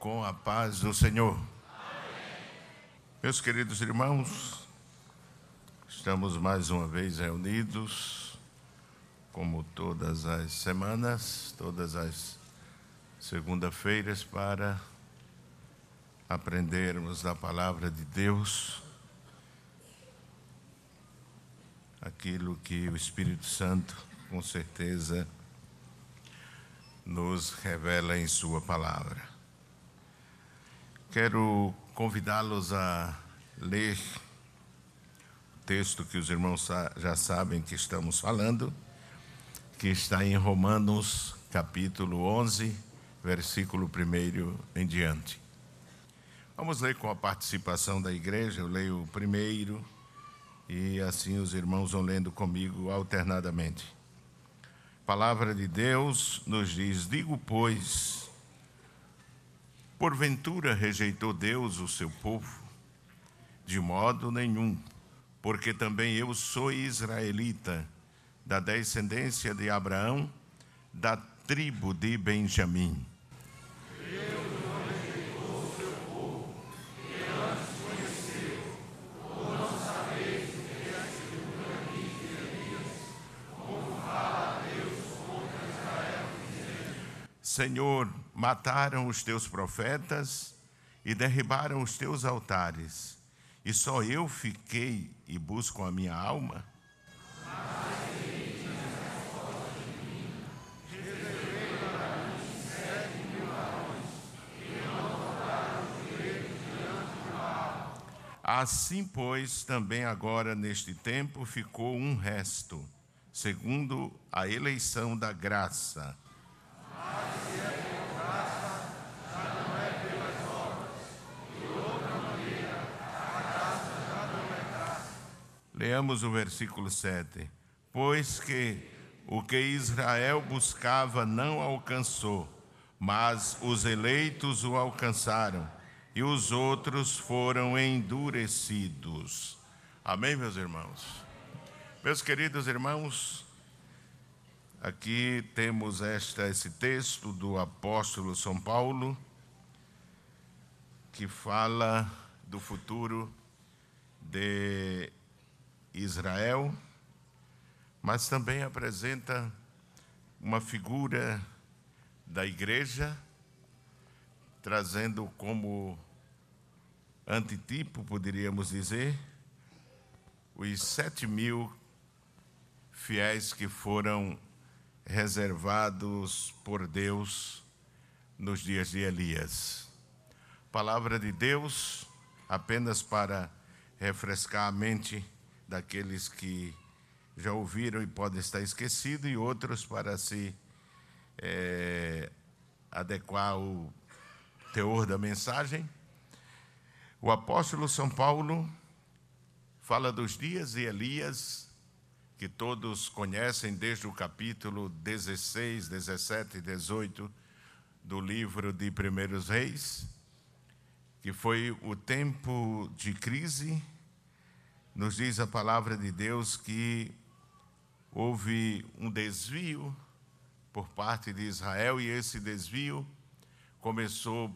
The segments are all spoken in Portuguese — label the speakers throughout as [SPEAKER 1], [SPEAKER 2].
[SPEAKER 1] com a paz do Senhor. Amém. Meus queridos irmãos, estamos mais uma vez reunidos, como todas as semanas, todas as segunda-feiras, para aprendermos da palavra de Deus aquilo que o Espírito Santo, com certeza, nos revela em Sua palavra. Quero convidá-los a ler o texto que os irmãos já sabem que estamos falando, que está em Romanos, capítulo 11, versículo 1 em diante. Vamos ler com a participação da igreja, eu leio o primeiro e assim os irmãos vão lendo comigo alternadamente. A palavra de Deus nos diz: Digo, pois, Porventura rejeitou Deus o seu povo? De modo nenhum, porque também eu sou israelita, da descendência de Abraão, da tribo de Benjamim. Senhor, mataram os teus profetas e derribaram os teus altares, e só eu fiquei e busco a minha alma? Assim, pois, também agora neste tempo ficou um resto, segundo a eleição da graça Leamos o versículo 7. Pois que o que Israel buscava não alcançou, mas os eleitos o alcançaram, e os outros foram endurecidos. Amém, meus irmãos? Meus queridos irmãos, aqui temos esta, esse texto do apóstolo São Paulo, que fala do futuro de Israel, mas também apresenta uma figura da igreja, trazendo como antitipo, poderíamos dizer, os sete mil fiéis que foram reservados por Deus nos dias de Elias. Palavra de Deus apenas para refrescar a mente daqueles que já ouviram e podem estar esquecidos, e outros para se é, adequar ao teor da mensagem. O apóstolo São Paulo fala dos dias de Elias, que todos conhecem desde o capítulo 16, 17 e 18 do livro de Primeiros Reis, que foi o tempo de crise nos diz a palavra de Deus que houve um desvio por parte de Israel e esse desvio começou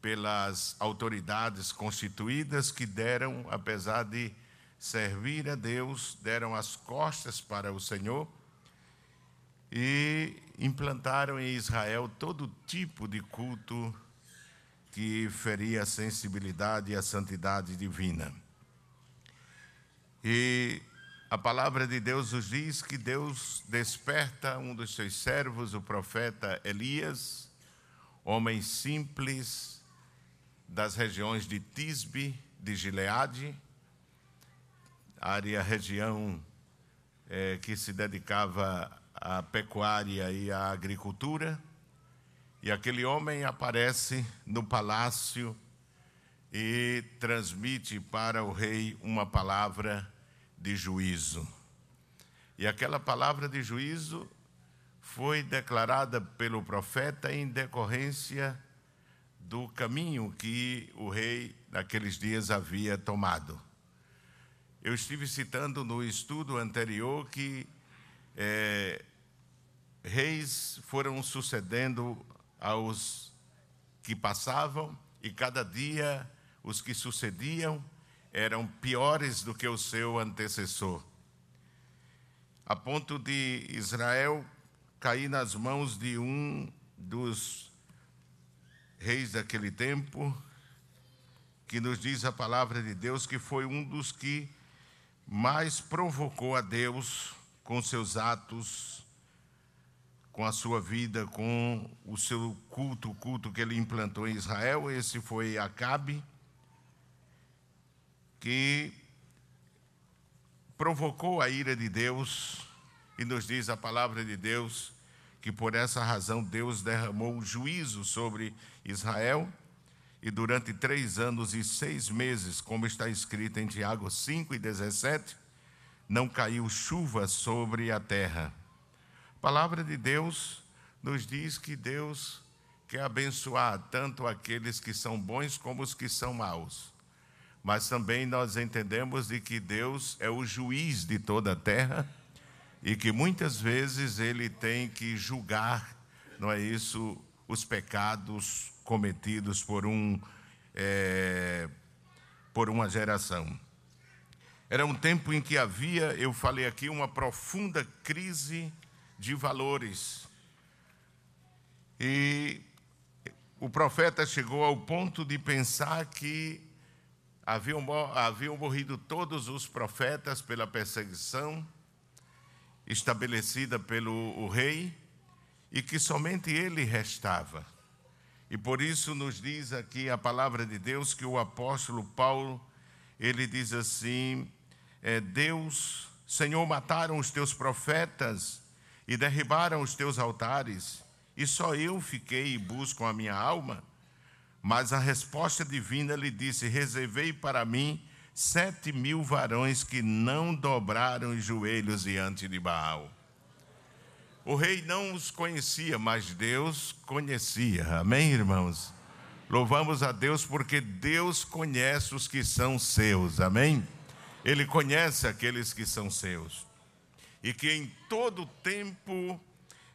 [SPEAKER 1] pelas autoridades constituídas que deram, apesar de servir a Deus, deram as costas para o Senhor e implantaram em Israel todo tipo de culto que feria a sensibilidade e a santidade divina. E a palavra de Deus nos diz que Deus desperta um dos seus servos, o profeta Elias, homem simples das regiões de Tisbe, de Gileade, área, região é, que se dedicava à pecuária e à agricultura. E aquele homem aparece no palácio e transmite para o rei uma palavra de juízo. E aquela palavra de juízo foi declarada pelo profeta em decorrência do caminho que o rei naqueles dias havia tomado. Eu estive citando no estudo anterior que é, reis foram sucedendo aos que passavam e cada dia os que sucediam eram piores do que o seu antecessor. A ponto de Israel cair nas mãos de um dos reis daquele tempo, que nos diz a palavra de Deus que foi um dos que mais provocou a Deus com seus atos, com a sua vida, com o seu culto, o culto que ele implantou em Israel. Esse foi Acabe, que provocou a ira de Deus, e nos diz a palavra de Deus que por essa razão Deus derramou juízo sobre Israel e durante três anos e seis meses, como está escrito em Tiago 5 e 17, não caiu chuva sobre a terra. A palavra de Deus nos diz que Deus quer abençoar tanto aqueles que são bons como os que são maus. Mas também nós entendemos de que Deus é o juiz de toda a terra e que muitas vezes ele tem que julgar, não é isso, os pecados cometidos por, um, é, por uma geração. Era um tempo em que havia, eu falei aqui, uma profunda crise de valores. E o profeta chegou ao ponto de pensar que haviam, haviam morrido todos os profetas pela perseguição estabelecida pelo rei e que somente ele restava. E por isso nos diz aqui a palavra de Deus que o apóstolo Paulo, ele diz assim: é, Deus, Senhor, mataram os teus profetas e derribaram os teus altares, e só eu fiquei e busco a minha alma. Mas a resposta divina lhe disse: Reservei para mim sete mil varões que não dobraram os joelhos diante de Baal. O rei não os conhecia, mas Deus conhecia. Amém, irmãos? Louvamos a Deus porque Deus conhece os que são seus. Amém? Ele conhece aqueles que são seus. E que em todo tempo,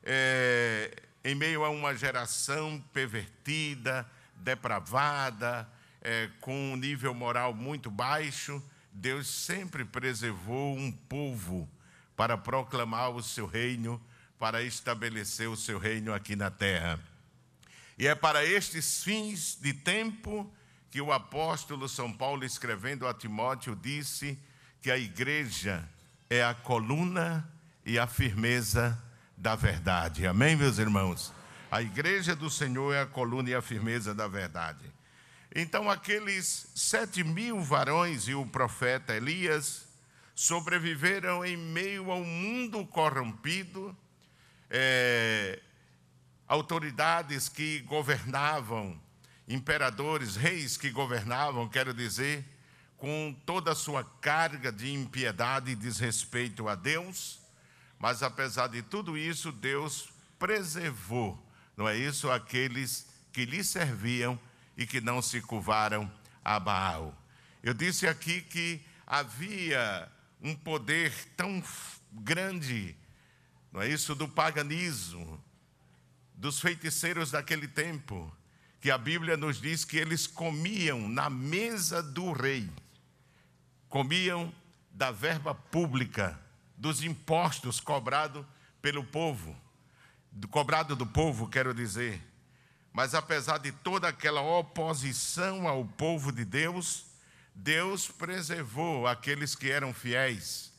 [SPEAKER 1] é, em meio a uma geração pervertida, depravada, é, com um nível moral muito baixo, Deus sempre preservou um povo para proclamar o seu reino para estabelecer o seu reino aqui na terra. E é para estes fins de tempo que o apóstolo São Paulo, escrevendo a Timóteo, disse que a igreja é a coluna e a firmeza da verdade. Amém, meus irmãos? A igreja do Senhor é a coluna e a firmeza da verdade. Então, aqueles sete mil varões e o profeta Elias sobreviveram em meio ao mundo corrompido é, autoridades que governavam, imperadores, reis que governavam, quero dizer, com toda a sua carga de impiedade e desrespeito a Deus, mas apesar de tudo isso, Deus preservou, não é isso? Aqueles que lhe serviam e que não se curvaram a Baal. Eu disse aqui que havia um poder tão grande não é isso? Do paganismo, dos feiticeiros daquele tempo, que a Bíblia nos diz que eles comiam na mesa do rei, comiam da verba pública, dos impostos cobrados pelo povo, cobrado do povo, quero dizer. Mas apesar de toda aquela oposição ao povo de Deus, Deus preservou aqueles que eram fiéis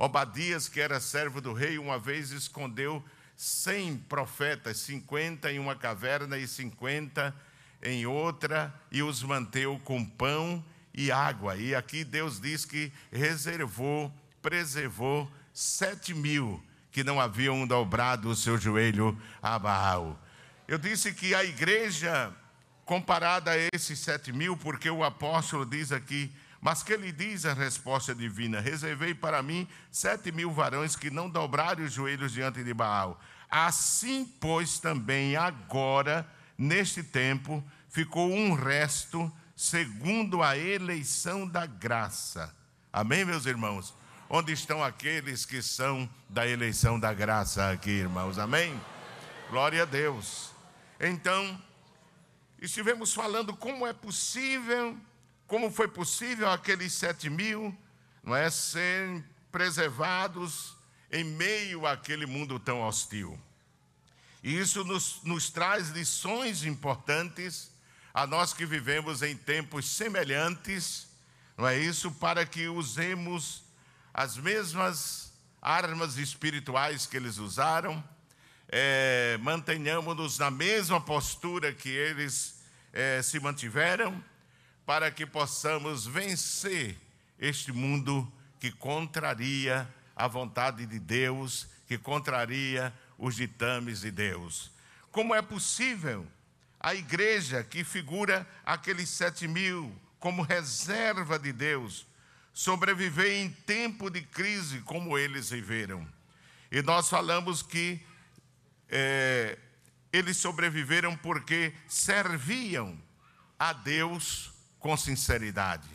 [SPEAKER 1] Obadias, que era servo do rei, uma vez escondeu cem profetas, cinquenta em uma caverna e cinquenta em outra, e os manteve com pão e água. E aqui Deus diz que reservou, preservou sete mil que não haviam dobrado o seu joelho a Baal. Eu disse que a igreja, comparada a esses sete mil, porque o apóstolo diz aqui mas que lhe diz a resposta divina: Reservei para mim sete mil varões que não dobraram os joelhos diante de Baal. Assim, pois, também agora, neste tempo, ficou um resto segundo a eleição da graça. Amém, meus irmãos? Onde estão aqueles que são da eleição da graça aqui, irmãos? Amém? Glória a Deus. Então, estivemos falando como é possível, como foi possível aqueles sete mil, não é, serem preservados em meio àquele mundo tão hostil. E isso nos, nos traz lições importantes a nós que vivemos em tempos semelhantes, não é isso? Para que usemos as mesmas armas espirituais que eles usaram, é, mantenhamos-nos na mesma postura que eles é, se mantiveram, para que possamos vencer este mundo que contraria a vontade de Deus, que contraria os ditames de Deus. Como é possível a igreja que figura aqueles sete mil como reserva de Deus sobreviver em tempo de crise como eles viveram? E nós falamos que é, eles sobreviveram porque serviam a Deus com sinceridade.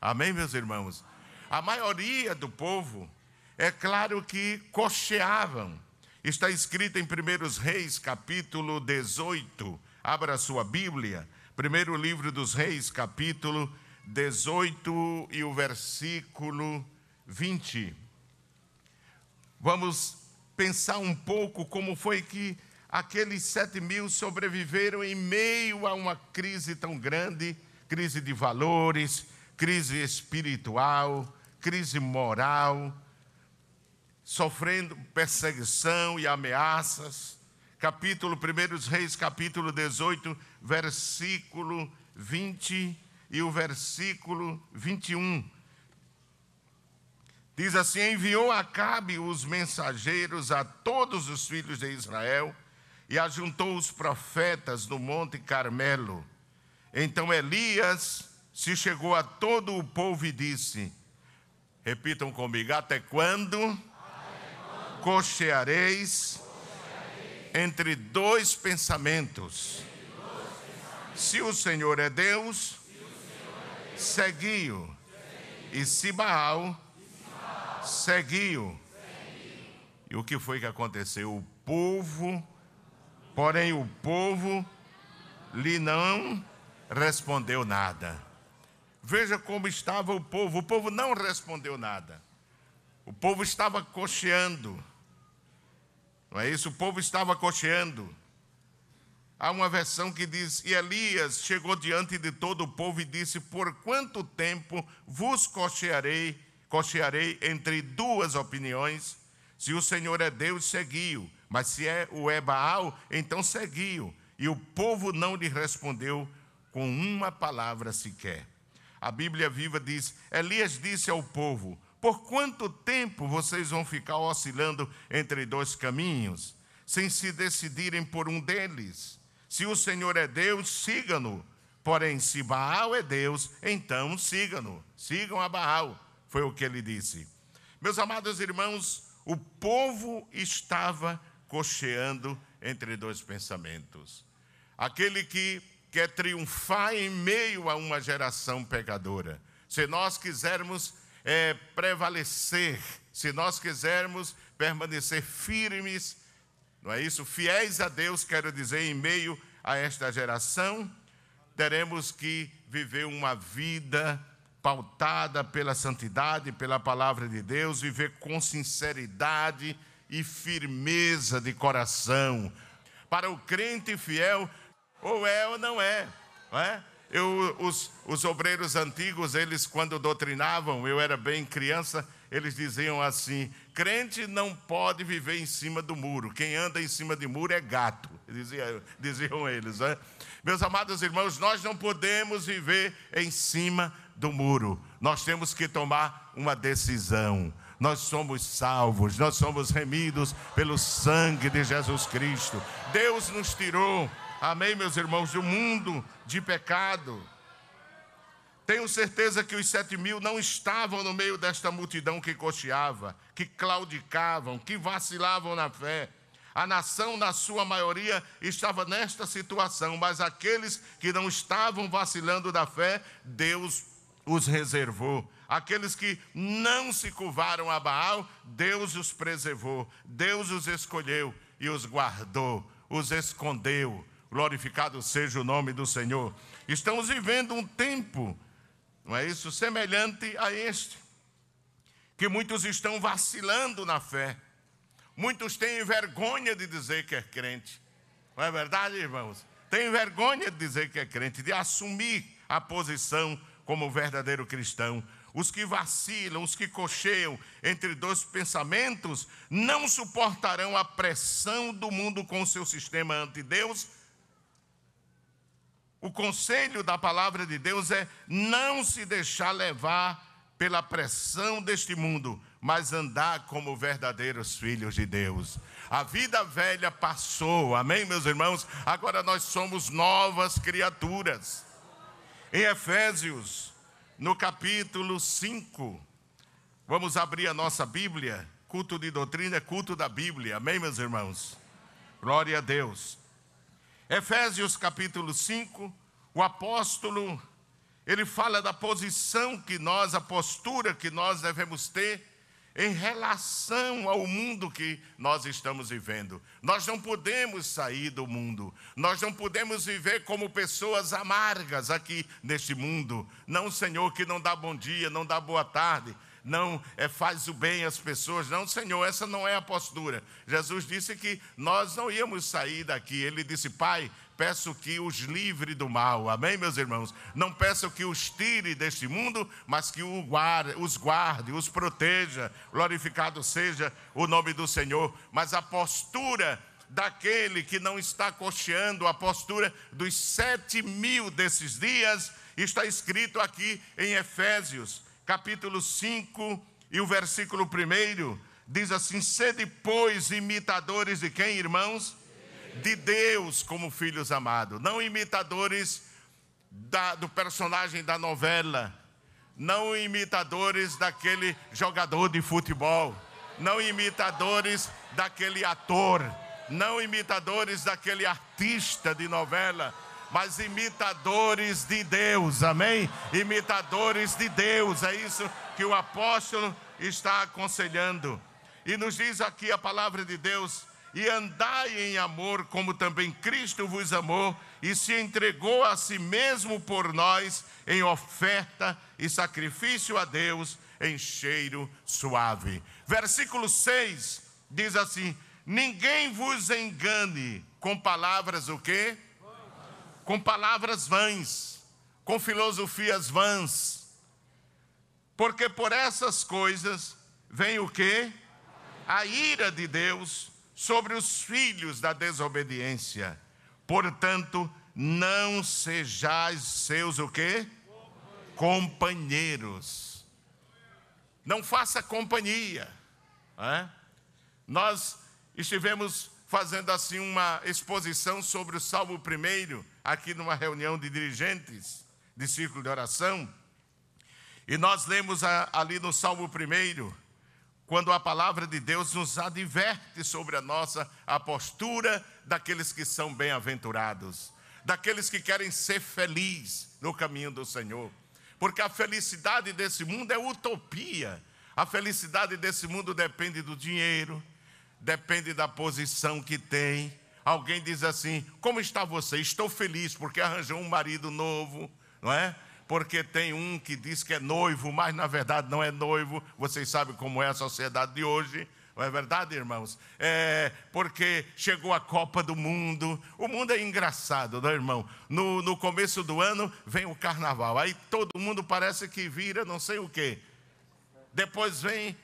[SPEAKER 1] Amém, meus irmãos? A maioria do povo, é claro que cocheavam. Está escrito em 1 Reis, capítulo 18. Abra sua Bíblia. Primeiro livro dos Reis, capítulo 18 e o versículo 20. Vamos pensar um pouco como foi que aqueles sete mil sobreviveram em meio a uma crise tão grande crise de valores, crise espiritual, crise moral, sofrendo perseguição e ameaças. Capítulo 1 Reis, capítulo 18, versículo 20 e o versículo 21. Diz assim: Enviou Acabe os mensageiros a todos os filhos de Israel e ajuntou os profetas no Monte Carmelo. Então Elias se chegou a todo o povo e disse: Repitam comigo: Até quando, cocheareis, entre dois pensamentos? Se o Senhor é Deus, segui-o. E se Baal, seguiu. E o que foi que aconteceu? O povo, porém o povo lhe não respondeu nada. Veja como estava o povo. O povo não respondeu nada. O povo estava cocheando. Não é isso? O povo estava cocheando. Há uma versão que diz: E Elias chegou diante de todo o povo e disse: Por quanto tempo vos cochearei cochearei entre duas opiniões. Se o Senhor é Deus, seguiu. Mas se é o é Baal, então seguiu. E o povo não lhe respondeu com uma palavra sequer. A Bíblia viva diz: Elias disse ao povo: Por quanto tempo vocês vão ficar oscilando entre dois caminhos, sem se decidirem por um deles? Se o Senhor é Deus, siga-no. Porém, se Baal é Deus, então siga-no. Sigam a Baal. Foi o que ele disse. Meus amados irmãos, o povo estava cocheando entre dois pensamentos. Aquele que quer triunfar em meio a uma geração pecadora. Se nós quisermos é, prevalecer, se nós quisermos permanecer firmes, não é isso? Fiéis a Deus, quero dizer, em meio a esta geração, teremos que viver uma vida pautada pela santidade, pela palavra de Deus, viver com sinceridade e firmeza de coração. Para o crente fiel, ou é ou não é, não é? Eu, os, os obreiros antigos, eles quando doutrinavam, eu era bem criança, eles diziam assim: crente não pode viver em cima do muro, quem anda em cima de muro é gato, dizia, diziam eles. Né? Meus amados irmãos, nós não podemos viver em cima do muro. Nós temos que tomar uma decisão. Nós somos salvos, nós somos remidos pelo sangue de Jesus Cristo. Deus nos tirou, amém, meus irmãos, do mundo de pecado. Tenho certeza que os sete mil não estavam no meio desta multidão que cocheava, que claudicavam, que vacilavam na fé. A nação, na sua maioria, estava nesta situação, mas aqueles que não estavam vacilando da fé, Deus os reservou. Aqueles que não se curvaram a Baal, Deus os preservou, Deus os escolheu e os guardou, os escondeu, Glorificado seja o nome do Senhor. Estamos vivendo um tempo, não é isso? Semelhante a este, que muitos estão vacilando na fé, muitos têm vergonha de dizer que é crente, não é verdade, irmãos? Tem vergonha de dizer que é crente, de assumir a posição como verdadeiro cristão. Os que vacilam, os que cocheiam entre dois pensamentos, não suportarão a pressão do mundo com seu sistema anti-Deus. O conselho da palavra de Deus é não se deixar levar pela pressão deste mundo, mas andar como verdadeiros filhos de Deus. A vida velha passou, amém, meus irmãos? Agora nós somos novas criaturas. Em Efésios, no capítulo 5, vamos abrir a nossa Bíblia. Culto de doutrina é culto da Bíblia, amém, meus irmãos? Glória a Deus. Efésios capítulo 5, o apóstolo, ele fala da posição que nós, a postura que nós devemos ter em relação ao mundo que nós estamos vivendo. Nós não podemos sair do mundo, nós não podemos viver como pessoas amargas aqui neste mundo. Não, Senhor, que não dá bom dia, não dá boa tarde, não é, faz o bem às pessoas. Não, Senhor, essa não é a postura. Jesus disse que nós não íamos sair daqui. Ele disse, Pai, peço que os livre do mal. Amém, meus irmãos? Não peço que os tire deste mundo, mas que os guarde, os proteja. Glorificado seja o nome do Senhor. Mas a postura daquele que não está cocheando, a postura dos sete mil desses dias, está escrito aqui em Efésios, capítulo 5 e o versículo 1 diz assim: Sede, pois, imitadores de quem, irmãos? de Deus como filhos amados, não imitadores da, do personagem da novela, não imitadores daquele jogador de futebol, não imitadores daquele ator, não imitadores daquele artista de novela, mas imitadores de Deus, amém? Imitadores de Deus, é isso que o apóstolo está aconselhando. E nos diz aqui a palavra de Deus e andai em amor, como também Cristo vos amou e se entregou a si mesmo por nós em oferta e sacrifício a Deus em cheiro suave. Versículo 6 diz assim: Ninguém vos engane com palavras o quê? Com palavras vãs, com filosofias vãs. Porque por essas coisas vem o quê? A ira de Deus sobre os filhos da desobediência. Portanto, não sejais seus o quê? Companheiros. Não faça companhia. É? Nós estivemos fazendo assim uma exposição sobre o Salmo primeiro aqui numa reunião de dirigentes de círculo de oração. E nós lemos ali no Salmo primeiro quando a palavra de Deus nos adverte sobre a nossa a postura daqueles que são bem-aventurados, daqueles que querem ser felizes no caminho do Senhor. Porque a felicidade desse mundo é utopia. A felicidade desse mundo depende do dinheiro, depende da posição que tem. Alguém diz assim: Como está você? Estou feliz porque arranjou um marido novo, não é? porque tem um que diz que é noivo, mas na verdade não é noivo. Vocês sabem como é a sociedade de hoje. Não é verdade, irmãos? É porque chegou a Copa do Mundo. O mundo é engraçado, não é, irmão? No, no começo do ano vem o carnaval. Aí todo mundo parece que vira não sei o quê. Depois vem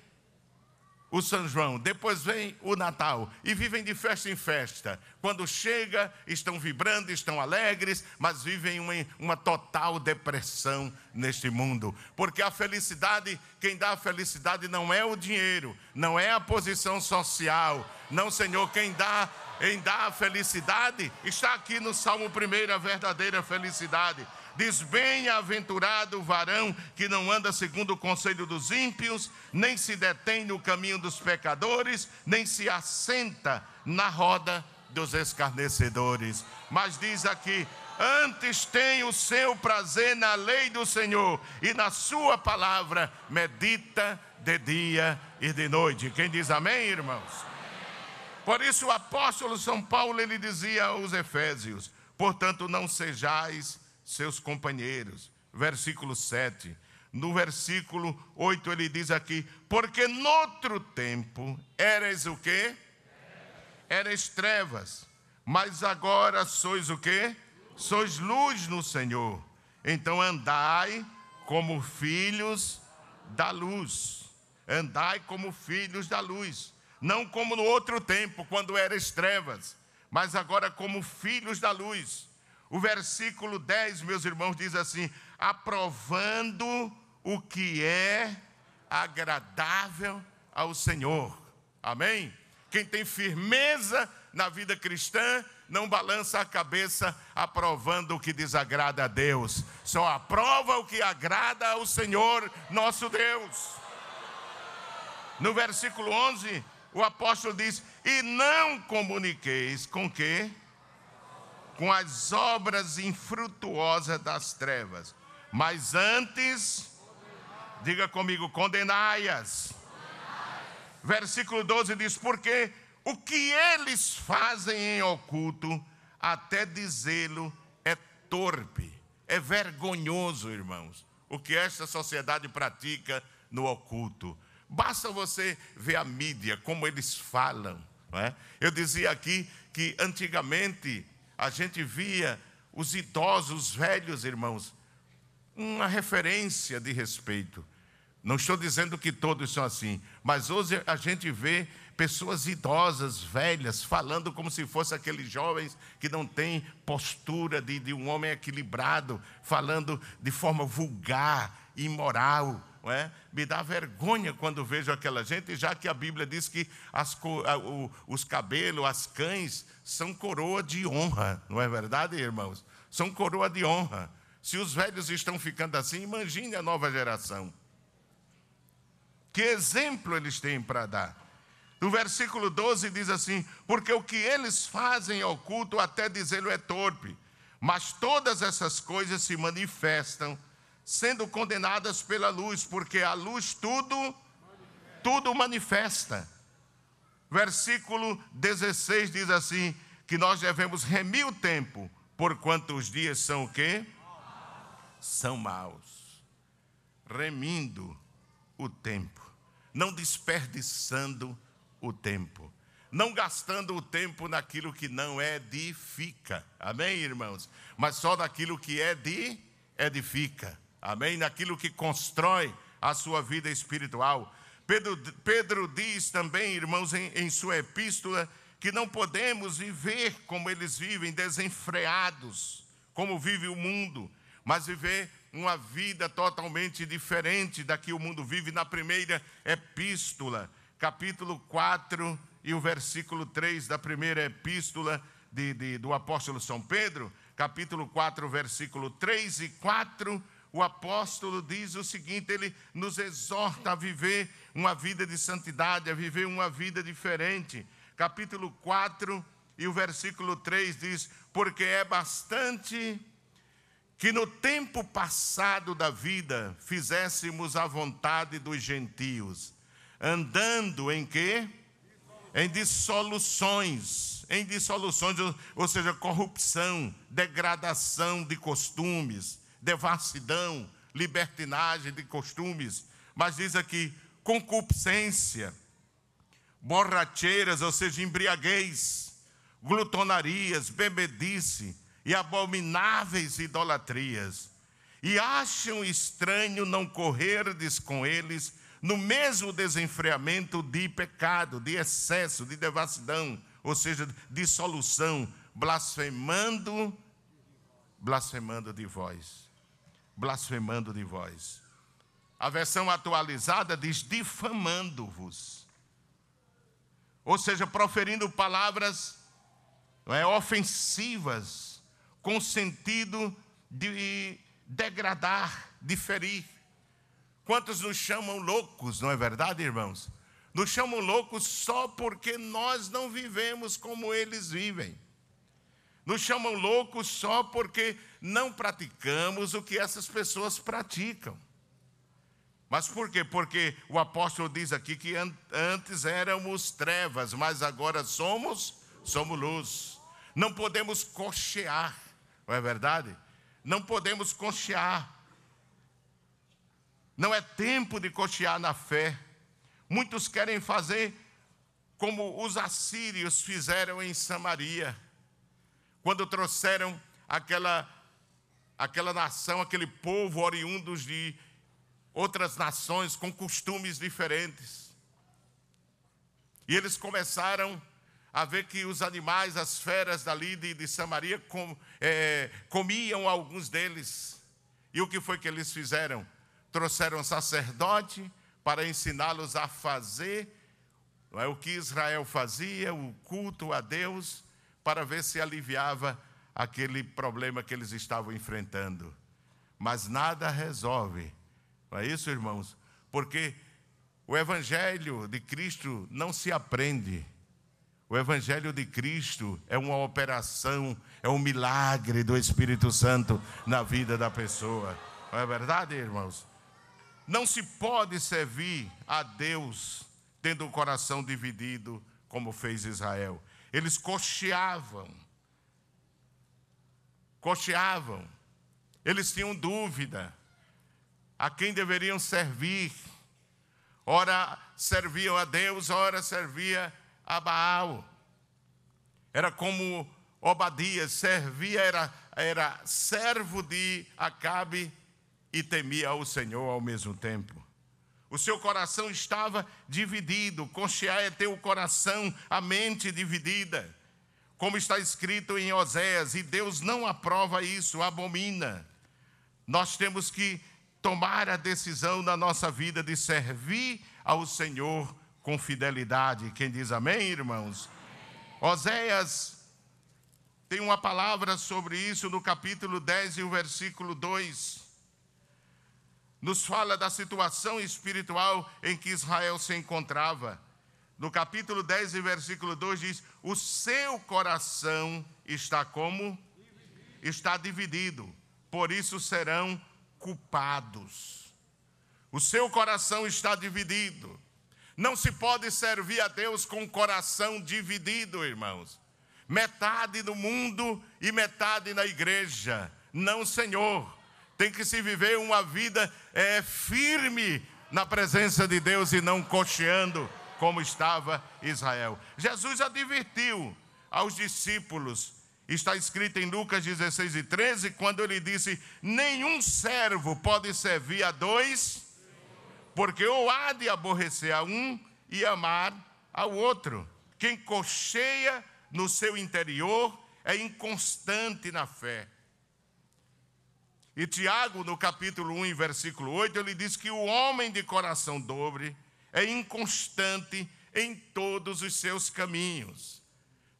[SPEAKER 1] o São João, depois vem o Natal e vivem de festa em festa. Quando chega, estão vibrando, estão alegres, mas vivem uma, uma total depressão neste mundo. Porque a felicidade, quem dá a felicidade não é o dinheiro, não é a posição social. Não, Senhor, quem dá em dar a felicidade está aqui no Salmo 1, a verdadeira felicidade Diz: Bem-aventurado o varão que não anda segundo o conselho dos ímpios, nem se detém no caminho dos pecadores, nem se assenta na roda dos escarnecedores. Mas diz aqui: Antes tem o seu prazer na lei do Senhor, e na sua palavra medita de dia e de noite. Quem diz amém, irmãos? Por isso o apóstolo São Paulo ele dizia aos Efésios: "Portanto, não sejais seus companheiros". Versículo 7. No versículo 8 ele diz aqui: "Porque noutro tempo eres o quê? Eres trevas, mas agora sois o quê? Sois luz no Senhor. Então andai como filhos da luz. Andai como filhos da luz não como no outro tempo, quando eras trevas, mas agora como filhos da luz. O versículo 10, meus irmãos, diz assim: aprovando o que é agradável ao Senhor. Amém? Quem tem firmeza na vida cristã, não balança a cabeça aprovando o que desagrada a Deus, só aprova o que agrada ao Senhor nosso Deus. No versículo 11, o apóstolo diz: E não comuniqueis com que? Com as obras infrutuosas das trevas, mas antes, diga comigo, condenai-as. Versículo 12 diz: Porque o que eles fazem em oculto, até dizê-lo, é torpe, é vergonhoso, irmãos, o que esta sociedade pratica no oculto. Basta você ver a mídia, como eles falam. É? Eu dizia aqui que antigamente a gente via os idosos, os velhos irmãos, uma referência de respeito. Não estou dizendo que todos são assim, mas hoje a gente vê pessoas idosas, velhas, falando como se fossem aqueles jovens que não têm postura de, de um homem equilibrado, falando de forma vulgar, imoral é? Me dá vergonha quando vejo aquela gente, já que a Bíblia diz que as, os cabelos, as cães, são coroa de honra, não é verdade, irmãos? São coroa de honra. Se os velhos estão ficando assim, imagine a nova geração. Que exemplo eles têm para dar? No versículo 12 diz assim: Porque o que eles fazem ao culto, até dizê-lo é torpe, mas todas essas coisas se manifestam sendo condenadas pela luz, porque a luz tudo tudo manifesta. Versículo 16 diz assim: que nós devemos remir o tempo, porquanto os dias são o quê? São maus. Remindo o tempo, não desperdiçando o tempo, não gastando o tempo naquilo que não edifica. Amém, irmãos? Mas só naquilo que é de edifica amém? Naquilo que constrói a sua vida espiritual. Pedro, Pedro diz também, irmãos, em, em sua epístola, que não podemos viver como eles vivem, desenfreados, como vive o mundo, mas viver uma vida totalmente diferente da que o mundo vive. Na primeira epístola, capítulo 4 e o versículo 3 da primeira epístola de, de, do apóstolo São Pedro, capítulo 4, versículo 3 e 4 o apóstolo diz o seguinte: ele nos exorta a viver uma vida de santidade, a viver uma vida diferente. Capítulo 4 e o versículo 3 diz: Porque é bastante que no tempo passado da vida fizéssemos a vontade dos gentios, andando em quê? Em dissoluções, em dissoluções, ou seja, corrupção, degradação de costumes devassidão, libertinagem de costumes, mas diz aqui concupiscência, borracheiras, ou seja, embriaguez, glutonarias, bebedice e abomináveis idolatrias. E acham estranho não correrdes com eles no mesmo desenfreamento de pecado, de excesso, de devassidão, ou seja, dissolução, blasfemando, blasfemando de vós blasfemando de vós. A versão atualizada diz difamando-vos. Ou seja, proferindo palavras é, ofensivas, com sentido de degradar, de ferir. Quantos nos chamam loucos, não é verdade, irmãos? Nos chamam loucos só porque nós não vivemos como eles vivem. Nos chamam loucos só porque não praticamos o que essas pessoas praticam. Mas por quê? Porque o apóstolo diz aqui que antes éramos trevas, mas agora somos, somos luz. Não podemos cochear, não é verdade? Não podemos cochear. Não é tempo de cochear na fé. Muitos querem fazer como os assírios fizeram em Samaria, quando trouxeram aquela, aquela nação, aquele povo oriundos de outras nações com costumes diferentes. E eles começaram a ver que os animais, as feras dali de, de Samaria, com, é, comiam alguns deles. E o que foi que eles fizeram? Trouxeram sacerdote para ensiná-los a fazer não é, o que Israel fazia, o culto a Deus, para ver se aliviava aquele problema que eles estavam enfrentando. Mas nada resolve não é isso, irmãos? Porque o Evangelho de Cristo não se aprende. O Evangelho de Cristo é uma operação, é um milagre do Espírito Santo na vida da pessoa. Não é verdade, irmãos? Não se pode servir a Deus tendo o coração dividido, como fez Israel. Eles cocheavam. Cocheavam. Eles tinham dúvida a quem deveriam servir. Ora serviam a Deus, ora servia a Baal. Era como Obadias, servia, era, era servo de Acabe e temia ao Senhor ao mesmo tempo. O seu coração estava dividido. Conchear é ter o coração, a mente dividida. Como está escrito em Oséias, e Deus não aprova isso, abomina. Nós temos que tomar a decisão na nossa vida de servir ao Senhor com fidelidade. Quem diz amém, irmãos? Oséias tem uma palavra sobre isso no capítulo 10 e o versículo 2. Nos fala da situação espiritual em que Israel se encontrava. No capítulo 10 e versículo 2 diz: O seu coração está como? Está dividido, por isso serão culpados. O seu coração está dividido. Não se pode servir a Deus com o coração dividido, irmãos. Metade no mundo e metade na igreja. Não, Senhor. Tem que se viver uma vida é, firme na presença de Deus e não cocheando como estava Israel. Jesus advertiu aos discípulos Está escrito em Lucas 16 e 13, quando ele disse: Nenhum servo pode servir a dois, porque ou há de aborrecer a um e amar ao outro. Quem cocheia no seu interior é inconstante na fé. E Tiago, no capítulo 1, versículo 8, ele diz que o homem de coração dobre é inconstante em todos os seus caminhos.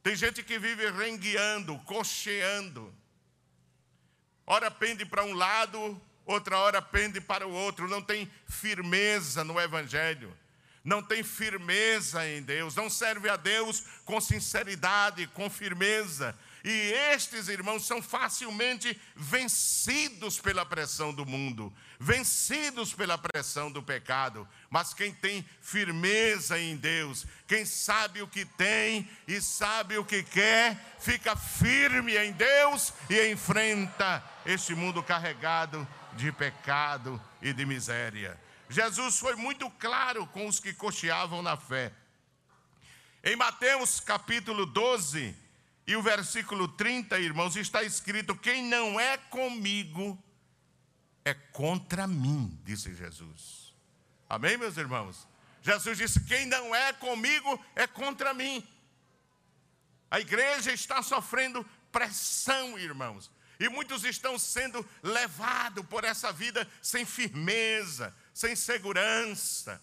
[SPEAKER 1] Tem gente que vive rengueando, cocheando. Ora pende para um lado, outra hora pende para o outro. Não tem firmeza no Evangelho. Não tem firmeza em Deus. Não serve a Deus com sinceridade, com firmeza. E estes irmãos são facilmente vencidos pela pressão do mundo, vencidos pela pressão do pecado. Mas quem tem firmeza em Deus, quem sabe o que tem e sabe o que quer, fica firme em Deus e enfrenta este mundo carregado de pecado e de miséria. Jesus foi muito claro com os que cocheavam na fé. Em Mateus capítulo 12, e o versículo 30, irmãos, está escrito: Quem não é comigo é contra mim, disse Jesus. Amém, meus irmãos? Jesus disse: Quem não é comigo é contra mim. A igreja está sofrendo pressão, irmãos. E muitos estão sendo levados por essa vida sem firmeza, sem segurança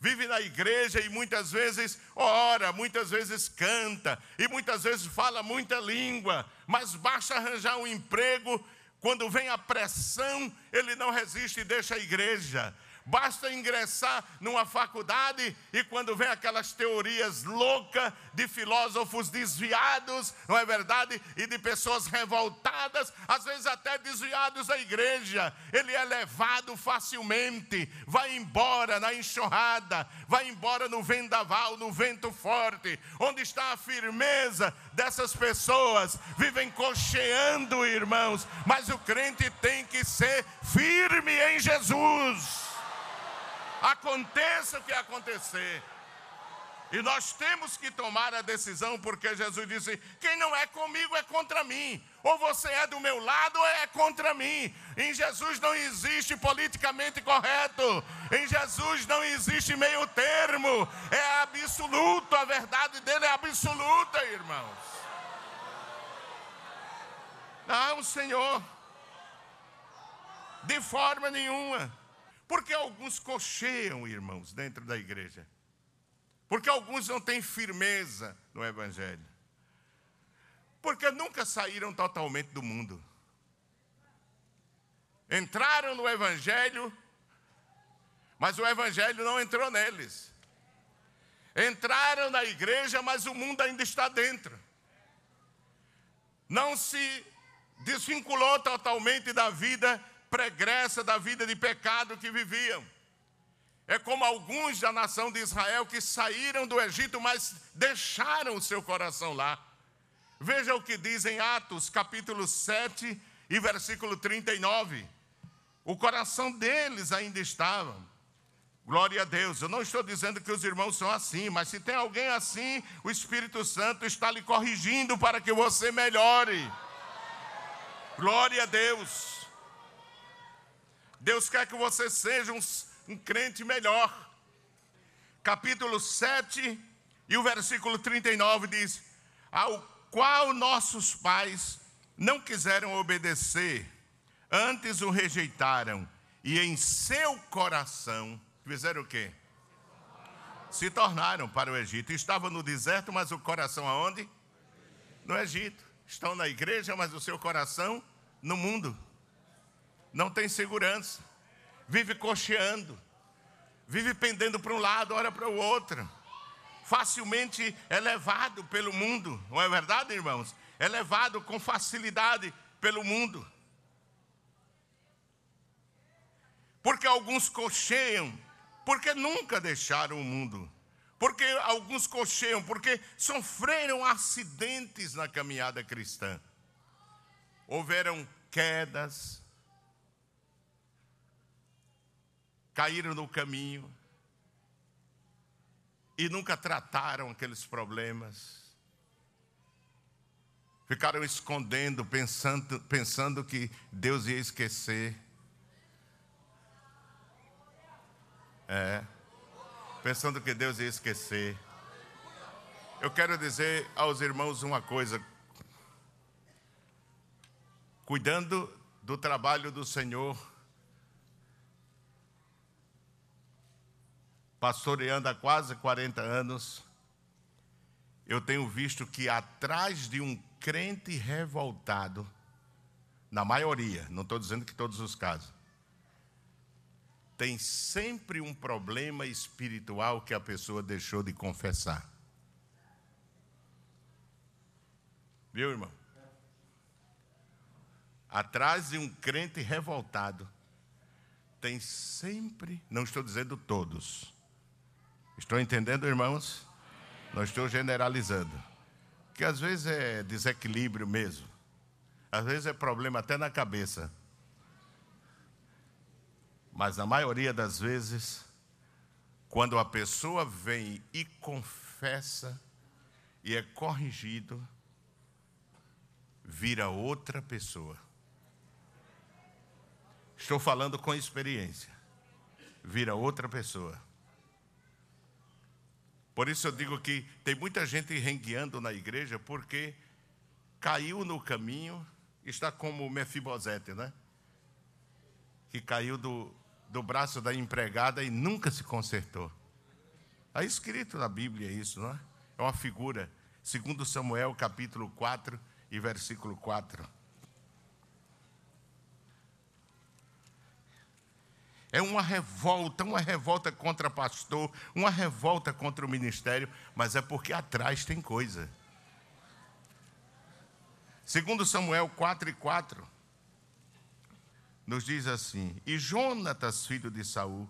[SPEAKER 1] vive na igreja e muitas vezes ora, muitas vezes canta e muitas vezes fala muita língua, mas basta arranjar um emprego, quando vem a pressão, ele não resiste e deixa a igreja. Basta ingressar numa faculdade e quando vem aquelas teorias loucas de filósofos desviados, não é verdade? E de pessoas revoltadas, às vezes até desviados da igreja, ele é levado facilmente, vai embora na enxurrada, vai embora no vendaval, no vento forte. Onde está a firmeza dessas pessoas? Vivem cocheando, irmãos, mas o crente tem que ser firme em Jesus aconteça o que acontecer. E nós temos que tomar a decisão, porque Jesus disse: quem não é comigo é contra mim. Ou você é do meu lado ou é contra mim. Em Jesus não existe politicamente correto. Em Jesus não existe meio termo. É absoluto. A verdade dele é absoluta, irmãos. Não, Senhor. De forma nenhuma. Porque alguns cocheiam, irmãos, dentro da igreja. Porque alguns não têm firmeza no Evangelho. Porque nunca saíram totalmente do mundo. Entraram no Evangelho, mas o Evangelho não entrou neles. Entraram na igreja, mas o mundo ainda está dentro. Não se desvinculou totalmente da vida pregressa da vida de pecado que viviam. É como alguns da nação de Israel que saíram do Egito, mas deixaram o seu coração lá. Veja o que diz em Atos, capítulo 7 e versículo 39. O coração deles ainda estava. Glória a Deus. Eu não estou dizendo que os irmãos são assim, mas se tem alguém assim, o Espírito Santo está lhe corrigindo para que você melhore. Glória a Deus. Deus quer que você seja um, um crente melhor. Capítulo 7 e o versículo 39 diz: Ao qual nossos pais não quiseram obedecer, antes o rejeitaram, e em seu coração fizeram o quê? Se tornaram para o Egito. Estavam no deserto, mas o coração aonde? No Egito. Estão na igreja, mas o seu coração no mundo não tem segurança, vive cocheando, vive pendendo para um lado, ora para o outro, facilmente é levado pelo mundo, não é verdade, irmãos? É levado com facilidade pelo mundo. Porque alguns cocheiam, porque nunca deixaram o mundo. Porque alguns cocheiam, porque sofreram acidentes na caminhada cristã. Houveram quedas, caíram no caminho e nunca trataram aqueles problemas. Ficaram escondendo, pensando, pensando que Deus ia esquecer. É. Pensando que Deus ia esquecer. Eu quero dizer aos irmãos uma coisa. Cuidando do trabalho do Senhor, pastoreando há quase 40 anos, eu tenho visto que atrás de um crente revoltado, na maioria, não estou dizendo que todos os casos, tem sempre um problema espiritual que a pessoa deixou de confessar. Viu, irmão? Atrás de um crente revoltado, tem sempre, não estou dizendo todos, Estou entendendo, irmãos? Não estou generalizando. Que às vezes é desequilíbrio mesmo. Às vezes é problema até na cabeça. Mas na maioria das vezes, quando a pessoa vem e confessa e é corrigido, vira outra pessoa. Estou falando com experiência. Vira outra pessoa. Por isso eu digo que tem muita gente rengueando na igreja porque caiu no caminho, está como Mefibosete, né? Que caiu do, do braço da empregada e nunca se consertou. Está escrito na Bíblia isso, não é? É uma figura. Segundo Samuel, capítulo 4 e versículo 4. É uma revolta, uma revolta contra pastor, uma revolta contra o ministério, mas é porque atrás tem coisa. Segundo Samuel 4 e 4, nos diz assim: E Jonatas, filho de Saul,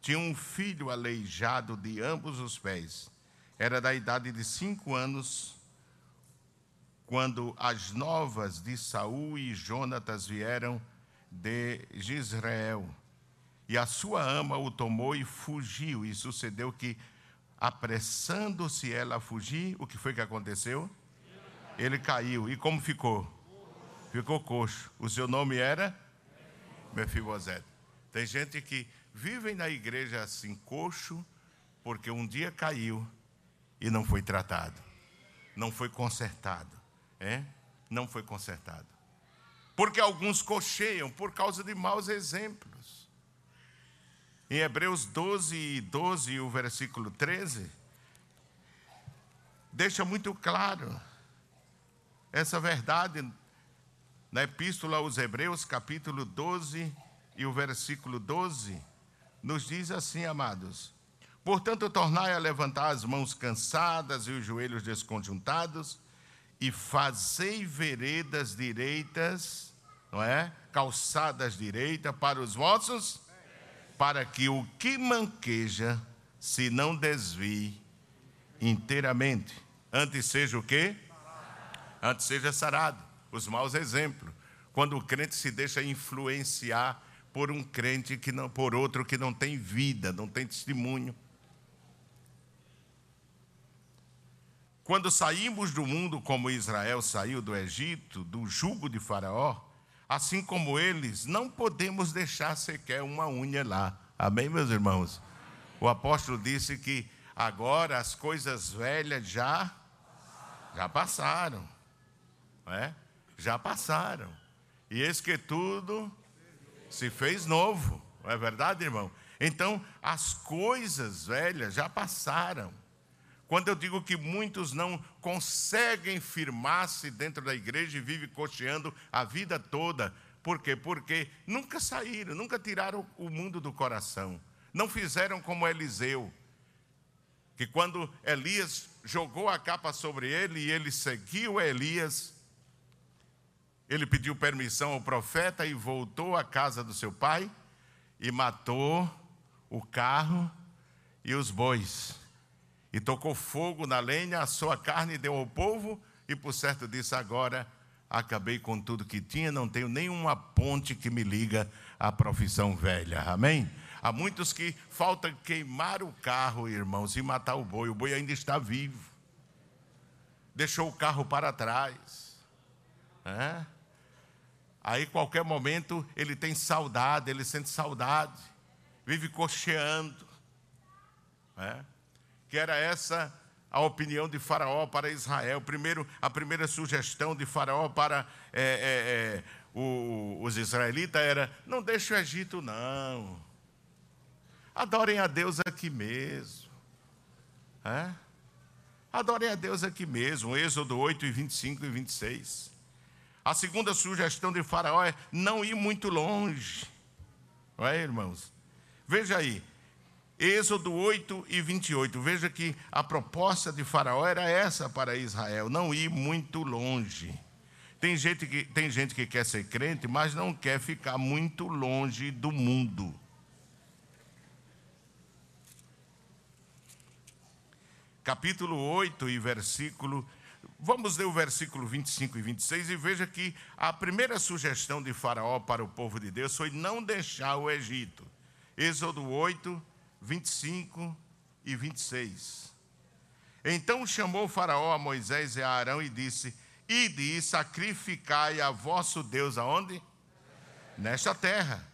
[SPEAKER 1] tinha um filho aleijado de ambos os pés. Era da idade de cinco anos, quando as novas de Saul e Jonatas vieram de Israel. E a sua ama o tomou e fugiu. E sucedeu que, apressando-se ela a fugir, o que foi que aconteceu? Ele caiu. E como ficou? Ficou coxo. O seu nome era? Mefibosete. Tem gente que vive na igreja assim, coxo, porque um dia caiu e não foi tratado, não foi consertado, é? Não foi consertado. Porque alguns cocheiam por causa de maus exemplos. Em Hebreus 12, 12, o versículo 13, deixa muito claro essa verdade na Epístola aos Hebreus, capítulo 12 e o versículo 12, nos diz assim, amados: Portanto, tornai a levantar as mãos cansadas e os joelhos desconjuntados, e fazei veredas direitas, não é? Calçadas direitas para os vossos, para que o que manqueja se não desvie inteiramente. Antes seja o quê? Antes seja sarado os maus exemplos. Quando o crente se deixa influenciar por um crente que não, por outro que não tem vida, não tem testemunho. Quando saímos do mundo como Israel saiu do Egito, do jugo de Faraó, assim como eles, não podemos deixar sequer uma unha lá. Amém, meus irmãos? O apóstolo disse que agora as coisas velhas já já passaram, não é? já passaram. E eis que tudo se fez novo. Não é verdade, irmão? Então, as coisas velhas já passaram. Quando eu digo que muitos não conseguem firmar-se dentro da igreja e vivem cocheando a vida toda, por quê? Porque nunca saíram, nunca tiraram o mundo do coração. Não fizeram como Eliseu, que quando Elias jogou a capa sobre ele e ele seguiu Elias, ele pediu permissão ao profeta e voltou à casa do seu pai e matou o carro e os bois. E tocou fogo na lenha, assou a carne e deu ao povo, e por certo disse: Agora acabei com tudo que tinha, não tenho nenhuma ponte que me liga à profissão velha. Amém? Há muitos que falta queimar o carro, irmãos, e matar o boi. O boi ainda está vivo. Deixou o carro para trás. É? Aí, qualquer momento, ele tem saudade, ele sente saudade, vive cocheando. É? Que era essa a opinião de Faraó para Israel. Primeiro, a primeira sugestão de Faraó para é, é, é, o, os israelitas era: não deixe o Egito, não. Adorem a Deus aqui mesmo. É? Adorem a Deus aqui mesmo. Êxodo 8, 25 e 26. A segunda sugestão de Faraó é não ir muito longe. Não é, irmãos? Veja aí, Êxodo 8 e 28. Veja que a proposta de Faraó era essa para Israel: não ir muito longe. Tem gente que, tem gente que quer ser crente, mas não quer ficar muito longe do mundo. Capítulo 8 e versículo Vamos ler o versículo 25 e 26 e veja que a primeira sugestão de Faraó para o povo de Deus foi não deixar o Egito. Êxodo 8, 25 e 26. Então chamou Faraó a Moisés e a Arão e disse: Ide e sacrificai a vosso Deus aonde? Nesta terra,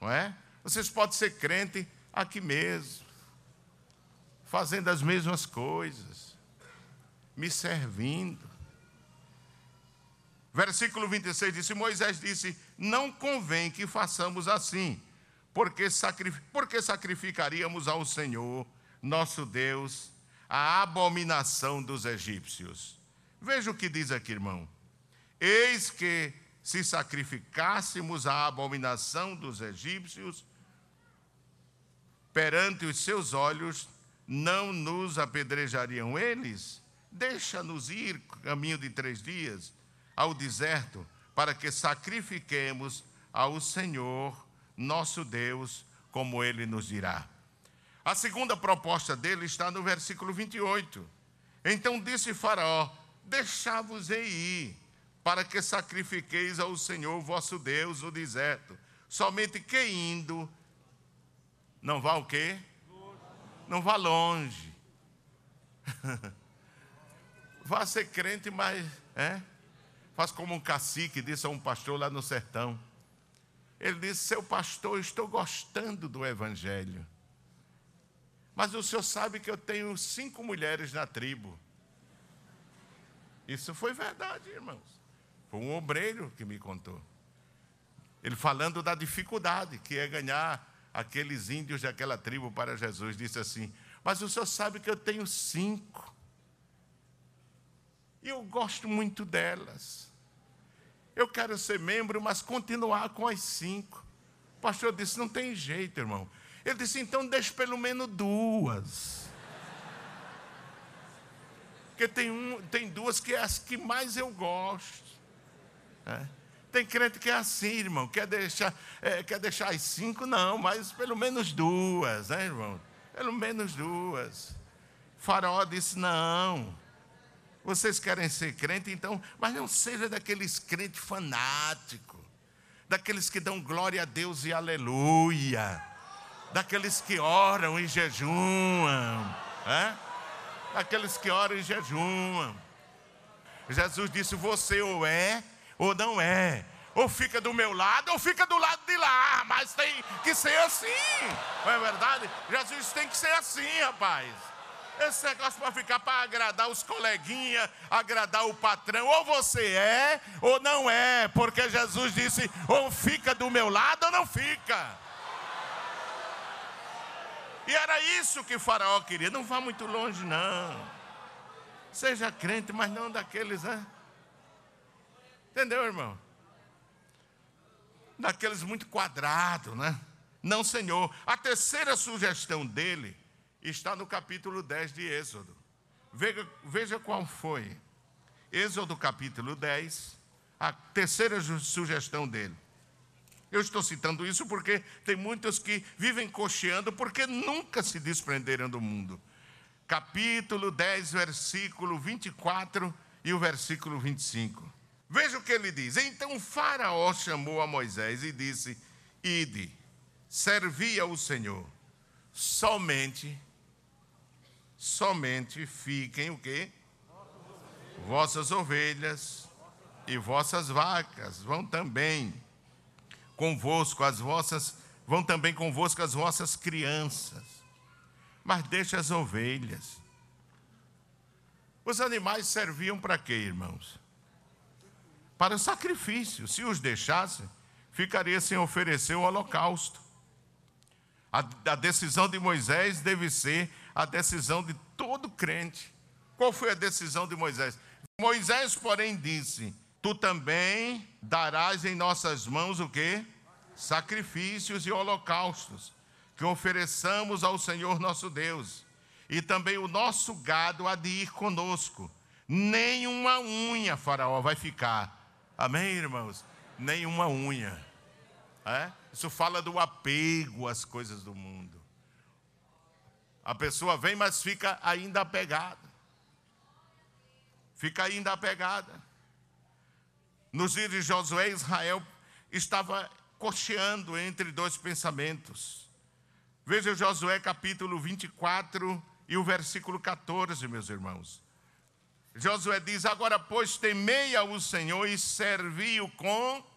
[SPEAKER 1] não é? Vocês podem ser crente aqui mesmo, fazendo as mesmas coisas me servindo. Versículo 26 disse: Moisés disse: Não convém que façamos assim, porque, sacrif porque sacrificaríamos ao Senhor, nosso Deus, a abominação dos egípcios. Veja o que diz aqui, irmão. Eis que se sacrificássemos a abominação dos egípcios, perante os seus olhos, não nos apedrejariam eles? Deixa-nos ir, caminho de três dias, ao deserto, para que sacrifiquemos ao Senhor, nosso Deus, como ele nos dirá. A segunda proposta dele está no versículo 28. Então disse Faraó: Deixá-vos ir, para que sacrifiqueis ao Senhor vosso Deus no deserto. Somente que indo, não vá o quê? Não vá longe. vá ser crente, mas é? faz como um cacique disse a um pastor lá no sertão. Ele disse: Seu pastor, estou gostando do evangelho. Mas o senhor sabe que eu tenho cinco mulheres na tribo. Isso foi verdade, irmãos. Foi um obreiro que me contou. Ele falando da dificuldade que é ganhar aqueles índios daquela tribo para Jesus. Disse assim: Mas o senhor sabe que eu tenho cinco. E eu gosto muito delas. Eu quero ser membro, mas continuar com as cinco. O pastor disse: Não tem jeito, irmão. Ele disse: então deixe pelo menos duas. Porque tem, um, tem duas que é as que mais eu gosto. É. Tem crente que é assim, irmão, quer deixar, é, quer deixar as cinco, não, mas pelo menos duas, né, irmão? Pelo menos duas. faraó disse: não. Vocês querem ser crente, então, mas não seja daqueles crentes fanáticos, daqueles que dão glória a Deus e aleluia daqueles que oram e jejuam, é? daqueles que oram e jejuam. Jesus disse: Você ou é ou não é, ou fica do meu lado ou fica do lado de lá, mas tem que ser assim, não é verdade? Jesus tem que ser assim, rapaz. Esse negócio para ficar para agradar os coleguinhas, agradar o patrão, ou você é ou não é, porque Jesus disse: ou fica do meu lado ou não fica. E era isso que Faraó queria. Não vá muito longe, não. Seja crente, mas não daqueles, né? Entendeu, irmão? Daqueles muito quadrados, né? Não, Senhor. A terceira sugestão dele está no capítulo 10 de Êxodo. Veja, veja qual foi. Êxodo capítulo 10, a terceira sugestão dele. Eu estou citando isso porque tem muitos que vivem cocheando porque nunca se desprenderam do mundo. Capítulo 10, versículo 24 e o versículo 25. Veja o que ele diz. Então Faraó chamou a Moisés e disse: Ide, servi ao Senhor. Somente, somente fiquem o quê? Vossas ovelhas e vossas vacas vão também convosco as vossas, vão também convosco as vossas crianças. Mas deixa as ovelhas. Os animais serviam para quê, irmãos? Para sacrifício. Se os deixassem, ficaria sem oferecer o holocausto. A, a decisão de Moisés deve ser a decisão de todo crente. Qual foi a decisão de Moisés? Moisés, porém, disse: Tu também darás em nossas mãos o quê? Sacrifícios e holocaustos que ofereçamos ao Senhor nosso Deus. E também o nosso gado há de ir conosco. Nenhuma unha, Faraó, vai ficar. Amém, irmãos? Nenhuma unha. É? Isso fala do apego às coisas do mundo. A pessoa vem, mas fica ainda apegada. Fica ainda apegada. Nos dias de Josué, Israel estava cocheando entre dois pensamentos. Veja Josué capítulo 24 e o versículo 14, meus irmãos. Josué diz: Agora, pois, temei ao Senhor e servi-o com,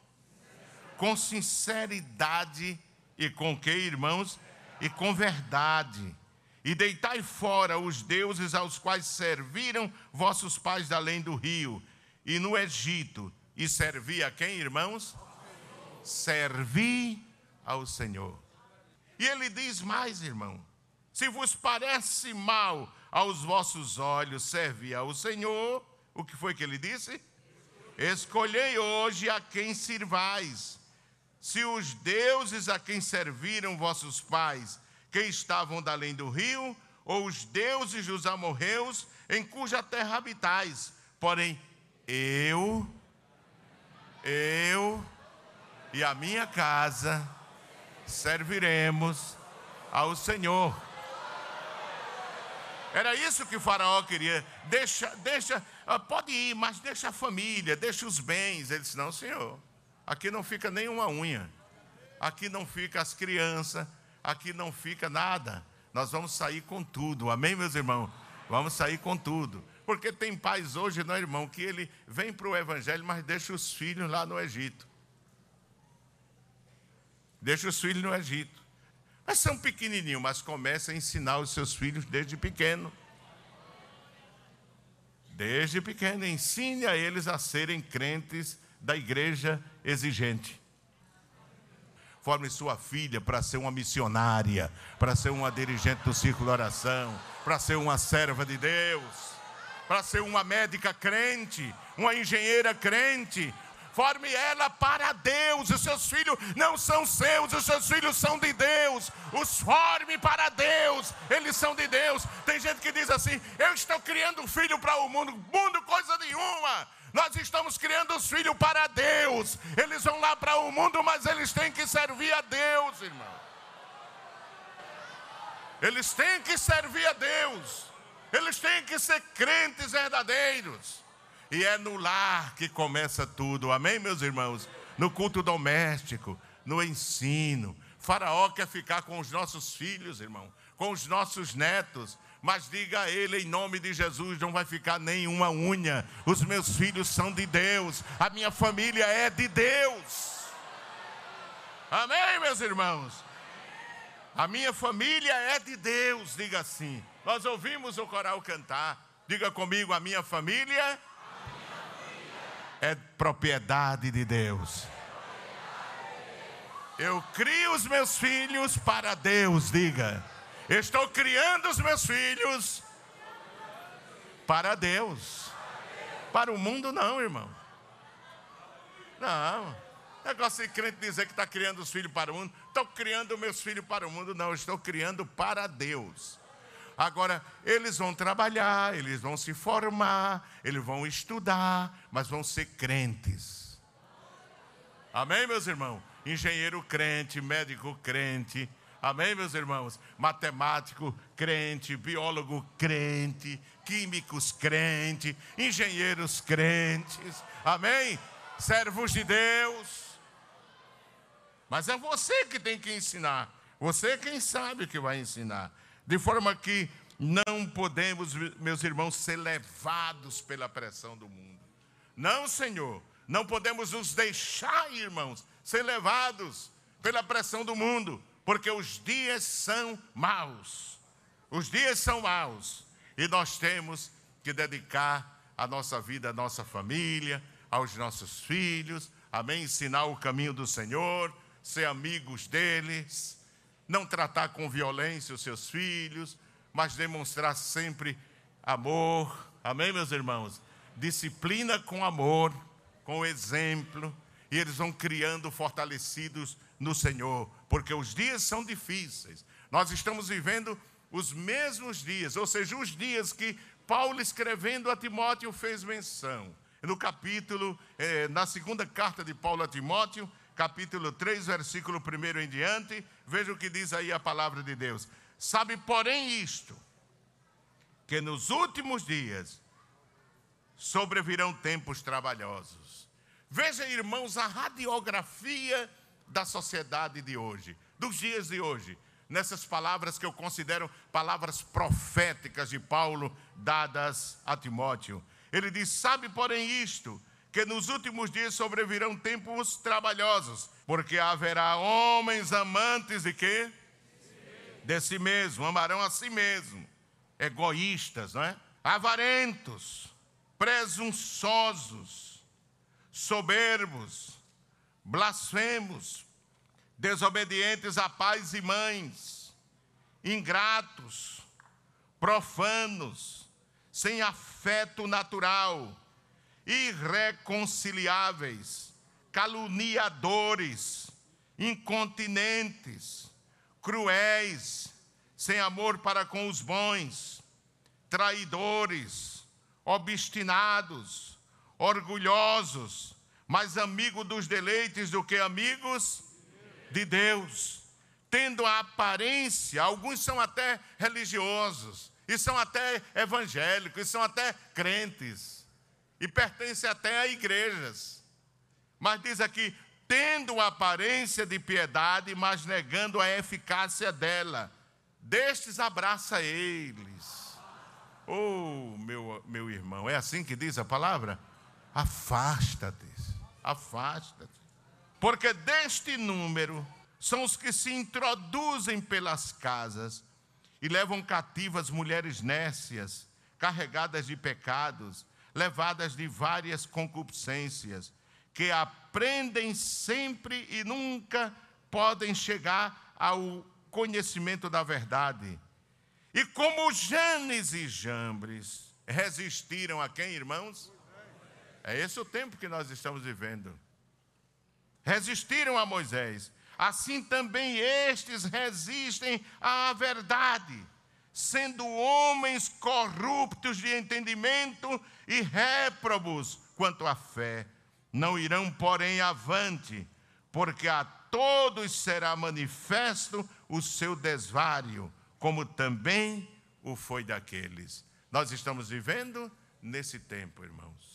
[SPEAKER 1] com sinceridade e com que, irmãos? E com verdade. E deitai fora os deuses aos quais serviram vossos pais além do rio e no Egito, e servi a quem, irmãos? Servi ao Senhor. E ele diz mais, irmão: se vos parece mal aos vossos olhos servir ao Senhor, o que foi que ele disse? Escolhei hoje a quem sirvais. Se os deuses a quem serviram vossos pais que estavam da além do rio, ou os deuses dos amorreus, em cuja terra habitais. Porém, eu, eu e a minha casa serviremos ao Senhor. Era isso que faraó queria. Deixa, deixa, ah, pode ir, mas deixa a família, deixa os bens. Ele disse: Não, senhor, aqui não fica nenhuma unha, aqui não fica as crianças, aqui não fica nada. Nós vamos sair com tudo, amém, meus irmãos? Vamos sair com tudo. Porque tem pais hoje, não, é, irmão, que ele vem para o evangelho, mas deixa os filhos lá no Egito. Deixa os filhos no Egito. Mas são pequenininhos, mas começa a ensinar os seus filhos desde pequeno. Desde pequeno, ensine a eles a serem crentes da igreja exigente. Forme sua filha para ser uma missionária, para ser uma dirigente do círculo de oração, para ser uma serva de Deus, para ser uma médica crente, uma engenheira crente, Forme ela para Deus. Os seus filhos não são seus, os seus filhos são de Deus. Os forme para Deus, eles são de Deus. Tem gente que diz assim: Eu estou criando um filho para o mundo. Mundo, coisa nenhuma. Nós estamos criando os filhos para Deus. Eles vão lá para o mundo, mas eles têm que servir a Deus, irmão. Eles têm que servir a Deus. Eles têm que ser crentes verdadeiros. E é no lar que começa tudo, amém, meus irmãos? No culto doméstico, no ensino. Faraó quer ficar com os nossos filhos, irmão, com os nossos netos. Mas diga a ele, em nome de Jesus, não vai ficar nenhuma unha. Os meus filhos são de Deus, a minha família é de Deus. Amém, meus irmãos? A minha família é de Deus, diga assim. Nós ouvimos o coral cantar. Diga comigo, a minha família é propriedade de Deus. Eu crio os meus filhos para Deus, diga. Estou criando os meus filhos para Deus. Para o mundo, não, irmão. Não. Negócio de crente dizer que está criando os filhos para o mundo. Estou criando meus filhos para o mundo, não. Estou criando para Deus. Agora, eles vão trabalhar, eles vão se formar, eles vão estudar, mas vão ser crentes. Amém, meus irmãos? Engenheiro crente, médico crente. Amém, meus irmãos? Matemático crente, biólogo crente, químicos crente, engenheiros crentes. Amém? Servos de Deus. Mas é você que tem que ensinar. Você quem sabe que vai ensinar. De forma que não podemos, meus irmãos, ser levados pela pressão do mundo. Não, Senhor, não podemos nos deixar, irmãos, ser levados pela pressão do mundo, porque os dias são maus. Os dias são maus e nós temos que dedicar a nossa vida à nossa família, aos nossos filhos, amém? Ensinar o caminho do Senhor, ser amigos deles não tratar com violência os seus filhos, mas demonstrar sempre amor. Amém, meus irmãos? Disciplina com amor, com exemplo, e eles vão criando fortalecidos no Senhor, porque os dias são difíceis. Nós estamos vivendo os mesmos dias, ou seja, os dias que Paulo escrevendo a Timóteo fez menção. No capítulo, eh, na segunda carta de Paulo a Timóteo, capítulo 3, versículo 1 em diante, veja o que diz aí a palavra de Deus. Sabe, porém, isto, que nos últimos dias sobrevirão tempos trabalhosos. Veja, irmãos, a radiografia da sociedade de hoje, dos dias de hoje, nessas palavras que eu considero palavras proféticas de Paulo dadas a Timóteo. Ele diz: Sabe, porém, isto, que nos últimos dias sobrevirão tempos trabalhosos, porque haverá homens amantes de quê? De si mesmo, amarão a si mesmo, egoístas, não é? Avarentos, presunçosos, soberbos, blasfemos, desobedientes a pais e mães, ingratos, profanos, sem afeto natural irreconciliáveis, caluniadores, incontinentes, cruéis, sem amor para com os bons, traidores, obstinados, orgulhosos, mais amigos dos deleites do que amigos de Deus, tendo a aparência, alguns são até religiosos, e são até evangélicos, e são até crentes, e pertencem até a igrejas. Mas diz aqui, tendo a aparência de piedade, mas negando a eficácia dela. Destes abraça eles. Oh, meu, meu irmão, é assim que diz a palavra? Afasta-te, afasta-te. Porque deste número são os que se introduzem pelas casas e levam cativas mulheres nécias, carregadas de pecados, levadas de várias concupiscências, que aprendem sempre e nunca podem chegar ao conhecimento da verdade. E como Janes e Jambres resistiram a quem, irmãos? É esse o tempo que nós estamos vivendo. Resistiram a Moisés assim também estes resistem à verdade, sendo homens corruptos de entendimento e réprobos quanto à fé. Não irão, porém, avante, porque a todos será manifesto o seu desvário, como também o foi daqueles. Nós estamos vivendo nesse tempo, irmãos.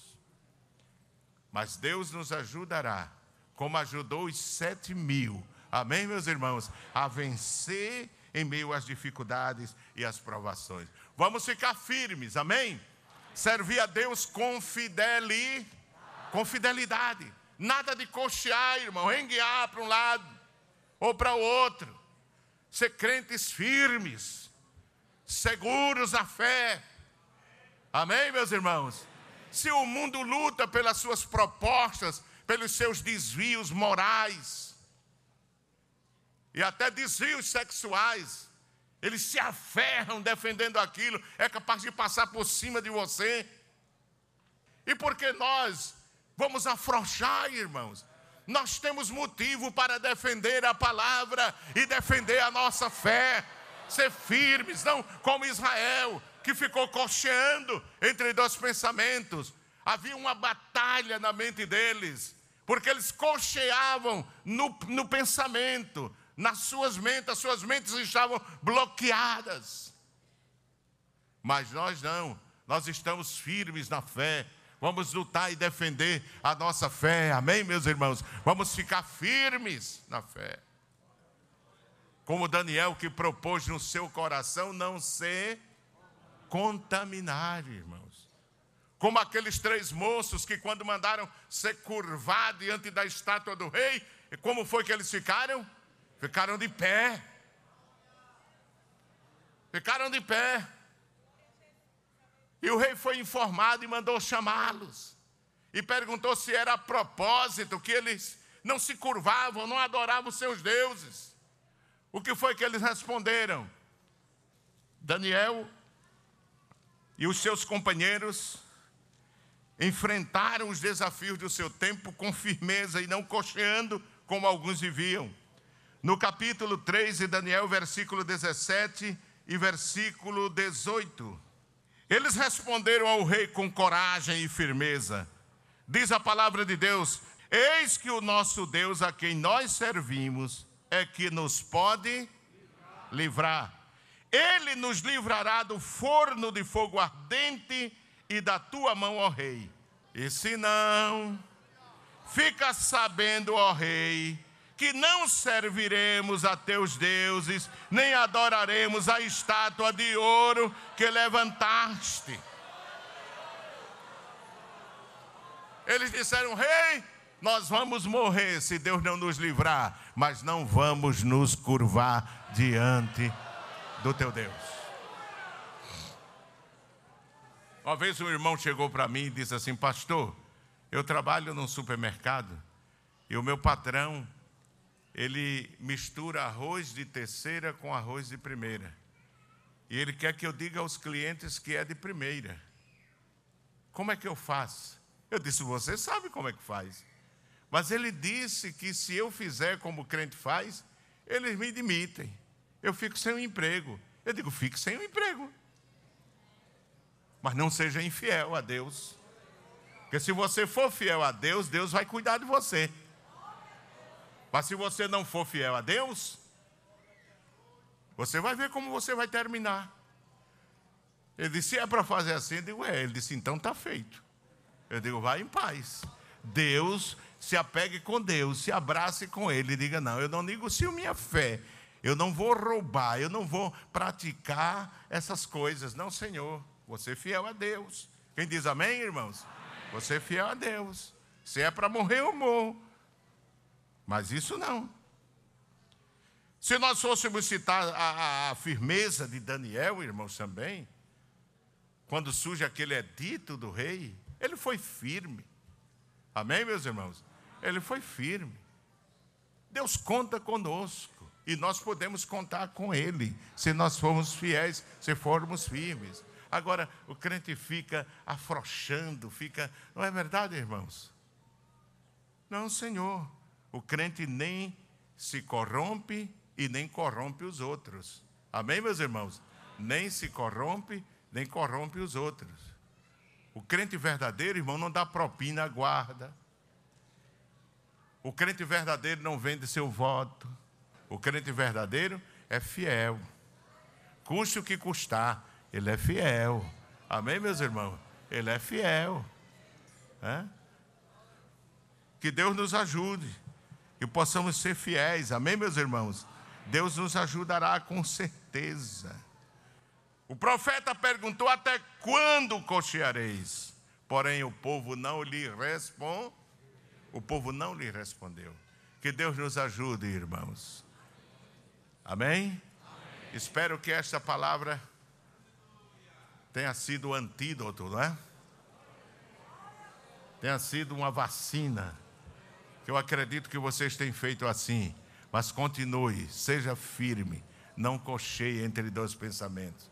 [SPEAKER 1] Mas Deus nos ajudará, como ajudou os sete mil Amém, meus irmãos? A vencer em meio às dificuldades e às provações. Vamos ficar firmes, amém? Servir a Deus com fideli, com fidelidade. Nada de cochear, irmão, renguear para um lado ou para o outro. Ser crentes firmes, seguros na fé. Amém, meus irmãos? Se o mundo luta pelas suas propostas, pelos seus desvios morais, e até desvios sexuais. Eles se aferram defendendo aquilo, é capaz de passar por cima de você. E porque nós vamos afrouxar, irmãos? Nós temos motivo para defender a palavra e defender a nossa fé, ser firmes, não como Israel, que ficou cocheando entre dois pensamentos. Havia uma batalha na mente deles, porque eles cocheavam no, no pensamento, nas suas mentes, as suas mentes estavam bloqueadas. Mas nós não, nós estamos firmes na fé. Vamos lutar e defender a nossa fé, amém, meus irmãos? Vamos ficar firmes na fé. Como Daniel que propôs no seu coração não ser contaminar, irmãos. Como aqueles três moços que, quando mandaram ser curvar diante da estátua do rei, como foi que eles ficaram? Ficaram de pé. Ficaram de pé. E o rei foi informado e mandou chamá-los. E perguntou se era a propósito que eles não se curvavam, não adoravam seus deuses. O que foi que eles responderam? Daniel e os seus companheiros enfrentaram os desafios do seu tempo com firmeza e não cocheando como alguns viviam no capítulo 3 de Daniel, versículo 17 e versículo 18. Eles responderam ao rei com coragem e firmeza. Diz a palavra de Deus: Eis que o nosso Deus, a quem nós servimos, é que nos pode livrar. Ele nos livrará do forno de fogo ardente e da tua mão, ó rei. E se não, fica sabendo, ó rei, que não serviremos a teus deuses, nem adoraremos a estátua de ouro que levantaste. Eles disseram: Rei, nós vamos morrer se Deus não nos livrar, mas não vamos nos curvar diante do teu Deus. Uma vez um irmão chegou para mim e disse assim: Pastor, eu trabalho num supermercado e o meu patrão ele mistura arroz de terceira com arroz de primeira. E ele quer que eu diga aos clientes que é de primeira. Como é que eu faço? Eu disse: Você sabe como é que faz. Mas ele disse que se eu fizer como o crente faz, eles me demitem. Eu fico sem um emprego. Eu digo, fique sem o emprego. Mas não seja infiel a Deus. Porque se você for fiel a Deus, Deus vai cuidar de você. Mas se você não for fiel a Deus, você vai ver como você vai terminar. Ele disse: se é para fazer assim, eu digo: é. Ele disse: então está feito. Eu digo: vai em paz. Deus, se apegue com Deus, se abrace com Ele e diga: não, eu não negocio minha fé. Eu não vou roubar, eu não vou praticar essas coisas. Não, Senhor. Você é fiel a Deus. Quem diz amém, irmãos? Amém. Você é fiel a Deus. Se é para morrer, eu morro. Mas isso não. Se nós fôssemos citar a, a, a firmeza de Daniel, irmãos, também, quando surge aquele edito do rei, ele foi firme. Amém, meus irmãos? Ele foi firme. Deus conta conosco e nós podemos contar com Ele, se nós formos fiéis, se formos firmes. Agora, o crente fica afrouxando, fica. Não é verdade, irmãos? Não, Senhor. O crente nem se corrompe e nem corrompe os outros. Amém, meus irmãos? Nem se corrompe, nem corrompe os outros. O crente verdadeiro, irmão, não dá propina à guarda. O crente verdadeiro não vende seu voto. O crente verdadeiro é fiel. Custe o que custar, ele é fiel. Amém, meus irmãos? Ele é fiel. É? Que Deus nos ajude. Que possamos ser fiéis. Amém, meus irmãos? Deus nos ajudará com certeza. O profeta perguntou: Até quando cocheareis? Porém, o povo não lhe respondeu. O povo não lhe respondeu. Que Deus nos ajude, irmãos. Amém? Amém? Espero que esta palavra tenha sido o antídoto, não é? Tenha sido uma vacina. Que eu acredito que vocês têm feito assim. Mas continue, seja firme, não cocheie entre dois pensamentos.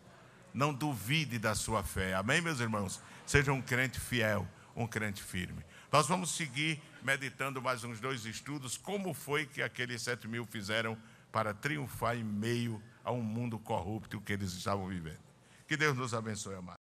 [SPEAKER 1] Não duvide da sua fé. Amém, meus irmãos? Seja um crente fiel, um crente firme. Nós vamos seguir meditando mais uns dois estudos. Como foi que aqueles sete mil fizeram para triunfar em meio a um mundo corrupto que eles estavam vivendo? Que Deus nos abençoe, amado.